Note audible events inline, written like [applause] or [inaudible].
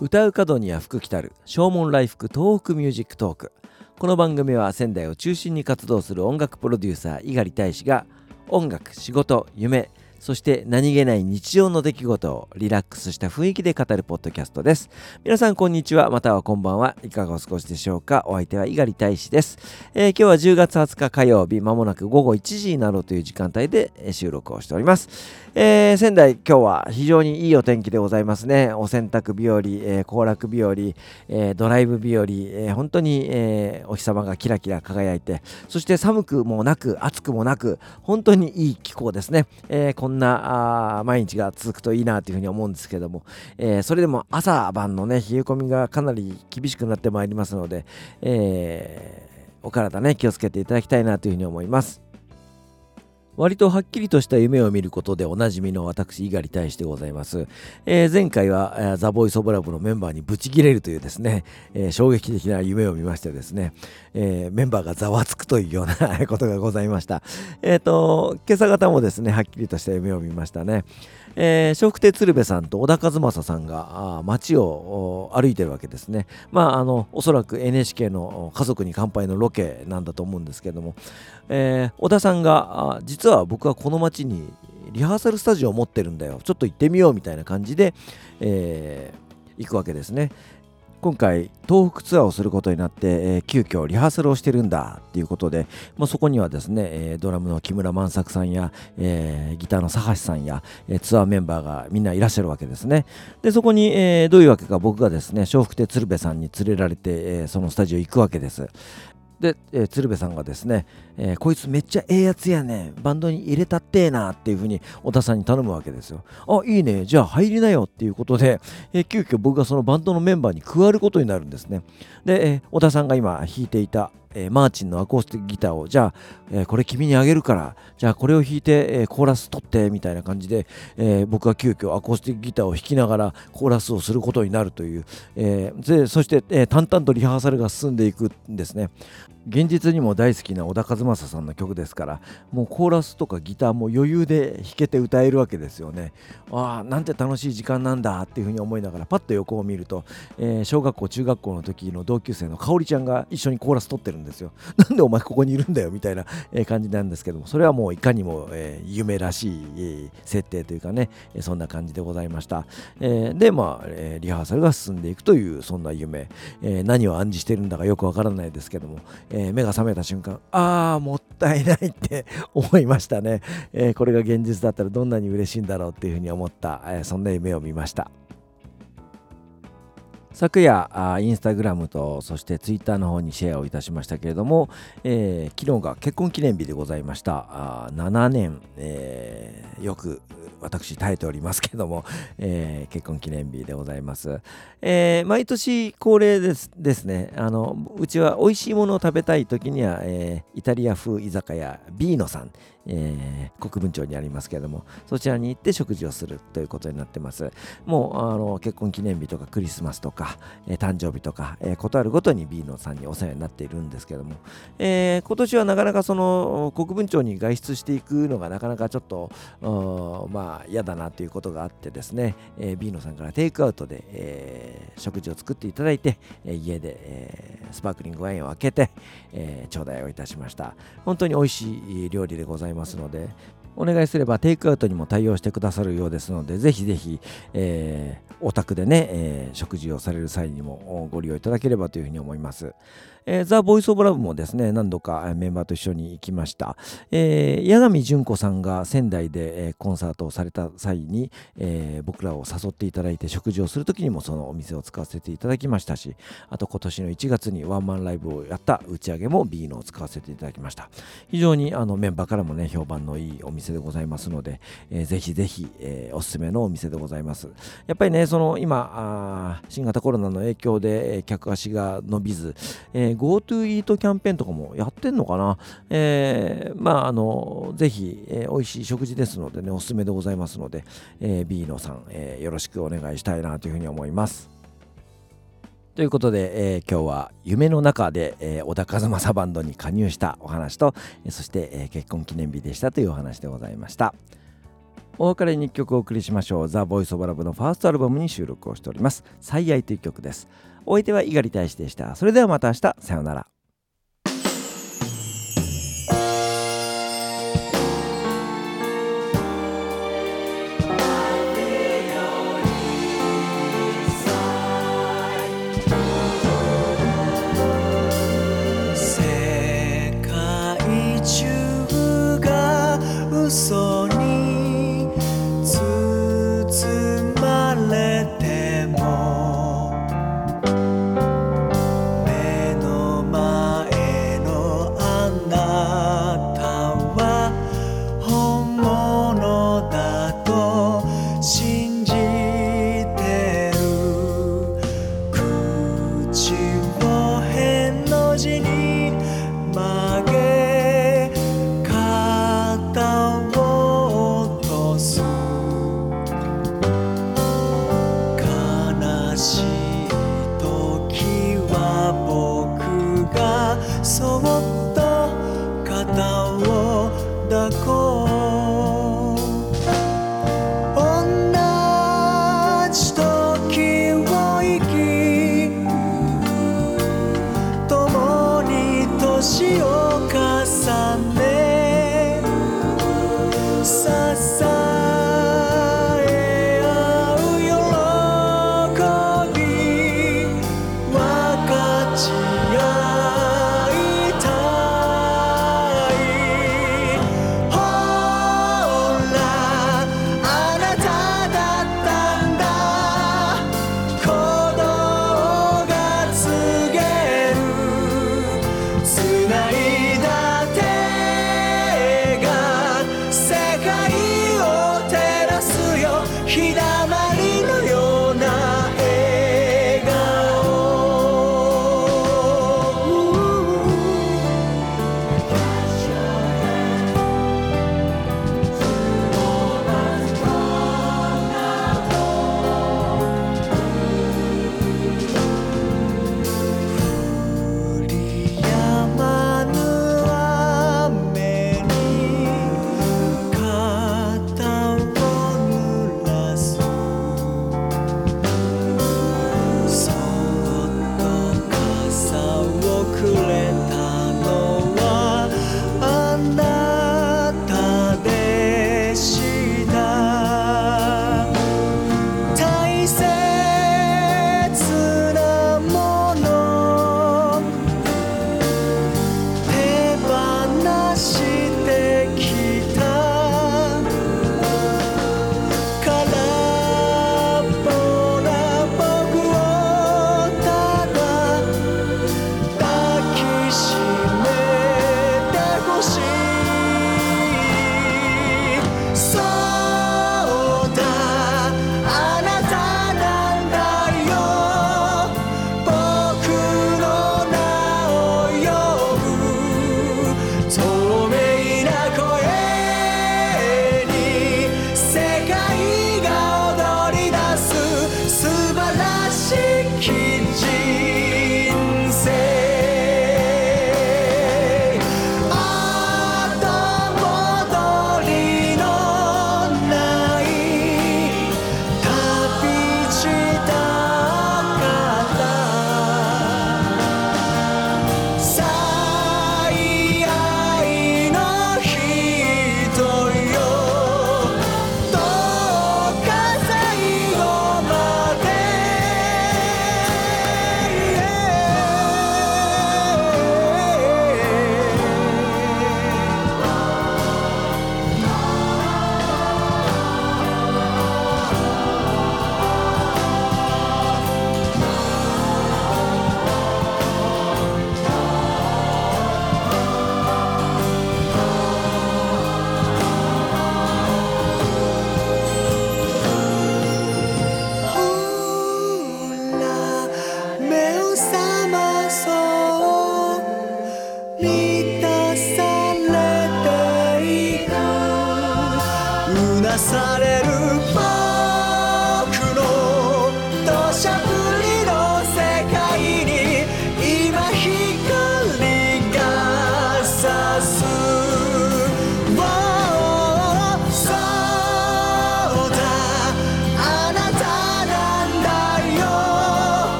歌う門には福来たる。唱門来福 TOHOKU MUSIC TALK。この番組は仙台を中心に活動する音楽プロデューサー猪狩大使が音楽仕事夢そして何気ない日常の出来事をリラックスした雰囲気で語るポッドキャストです。皆さんこんにちは、またはこんばんは。いかがお過ごしでしょうか？お相手は猪狩大使です、えー、今日は10月20日火曜日、まもなく午後1時になろうという時間帯で収録をしております。えー、仙台、今日は非常にいいお天気でございますね。お洗濯日和、えー、行楽日和、えー、ドライブ日和、えー、本当に、えー、お日様がキラキラ輝いて、そして寒くもなく、暑くもなく、本当にいい気候ですね。えー、こんなあ毎日が続くといいなというふうに思うんですけども、えー、それでも朝晩のね、冷え込みがかなり厳しくなってまいりますので、えー、お体ね、気をつけていただきたいなというふうに思います。割とはっきりとした夢を見ることでおなじみの私、猪狩大使でございます。えー、前回は、えー、ザ・ボイス・オブ・ラブのメンバーにブチギレるというですね、[laughs] えー、衝撃的な夢を見ましてですね、えメンバーがざわつくというような [laughs] ことがございました。えっ、と、今朝方もですね、はっきりとした夢を見ましたね。えー、笑福亭鶴瓶さんと小田和正さんが街を歩いてるわけですね。まあ、あの、おそらく NHK の家族に乾杯のロケなんだと思うんですけども、えー、小田さんが、実は僕はこの街にリハーサルスタジオを持ってるんだよ。ちょっと行ってみようみたいな感じで、えー、行くわけですね。今回東北ツアーをすることになって、えー、急遽リハーサルをしてるんだっていうことで、まあ、そこにはですね、えー、ドラムの木村万作さんや、えー、ギターの佐橋さんや、えー、ツアーメンバーがみんないらっしゃるわけですねでそこに、えー、どういうわけか僕がですね笑福亭鶴瓶さんに連れられて、えー、そのスタジオ行くわけですで、えー、鶴瓶さんがですね、えー、こいつめっちゃええやつやねんバンドに入れたってえなっていうふうに小田さんに頼むわけですよ。あ、いいね、じゃあ入りなよっていうことで、えー、急遽僕がそのバンドのメンバーに加わることになるんですね。で、えー、小田さんが今弾いていた、えー、マーチンのアコースティックギターをじゃあ、えー、これ君にあげるからじゃあこれを弾いて、えー、コーラス取ってみたいな感じで、え僕は急遽アコースティックギターを弾きながらコーラスをすることになるという、えそして、え淡々とリハーサルが進んでいくんですね現実にも大好きな小田和正さんの曲ですからもうコーラスとかギターも余裕で弾けて歌えるわけですよね。ああなんて楽しい時間なんだっていうふうに思いながらパッと横を見ると、え小学校中学校の時の同級生の香織ちゃんが一緒にコーラス取ってるんですよ。[laughs] なんでお前ここにいるんだよみたいな、感じなんですけどもそれはもういかにも、え夢らしい、設定というかね、そんな感じでございました、えでまあ、えリハーサルが進んでいくというそんな夢、え何を暗示してるんだかよくわからないですけども、え目が覚めた瞬間ああもったいないって [laughs] 思いましたね、えこれが現実だったらどんなに嬉しいんだろうっていうふうに思った、えそんな夢を見ました。昨夜インスタグラムとそしてツイッターの方にシェアをいたしましたけれども、えー、昨日が結婚記念日でございました。あ7年、えー、よく私耐えておりますけれども、えー、結婚記念日でございます、えー、毎年恒例ですですね。あのうちは美味しいものを食べたい時には、えー、イタリア風居酒屋ビーノさんえー、国分町にありますけれどもそちらに行って食事をするということになってます。もうあの結婚記念日とかクリスマスとか、えー、誕生日とか、えー、ことあるごとにビーノさんにお世話になっているんですけども、えー、今年はなかなかその国分町に外出していくのがなかなかちょっとまあ嫌だなということがあってですね、えー、ビーノさんからテイクアウトで、えー、食事を作っていただいて、えー、家で、えー、スパークリングワインを開けて、えー、頂戴をいたしました。本当に美味しい料理でございます。いますのでお願いすればテイクアウトにも対応してくださるようですのでぜひぜひ、えー、お宅でね、えー、食事をされる際にもご利用いただければというふうに思います。えー、ザ・ボイス・オブ・ラブもですね、何度かメンバーと一緒に行きました。えー、八神純子さんが仙台で、えー、コンサートをされた際に、えー、僕らを誘っていただいて食事をするときにもそのお店を使わせていただきましたし、あと今年の1月にワンマンライブをやった打ち上げも B のを使わせていただきました。非常にあのメンバーからもね、評判のいいお店でございますので、えー、ぜひぜひ、えー、おすすめのお店でございます。やっぱりね、その今、あ新型コロナの影響で、えー、客足が伸びず、えー、GoTo イートキャンペーンとかもやってんのかな、えー、まあ、あの、ぜひ、えー、美味しい食事ですのでね、おすすめでございますので、えー、B のさん、えー、よろしくお願いしたいなというふうに思います。ということで、えー、今日は夢の中で、えー、小田和正バンドに加入したお話と、そして、えー、結婚記念日でしたというお話でございました。お別れに1曲お送りしましょう。ザ・ボイス・オブ・ラブのファーストアルバムに収録をしております。最愛という曲です。お相手は猪狩大使でした。それではまた明日。さようなら。地を変の字に曲げ肩を落とす。悲しい時は僕がそっと肩を抱こう。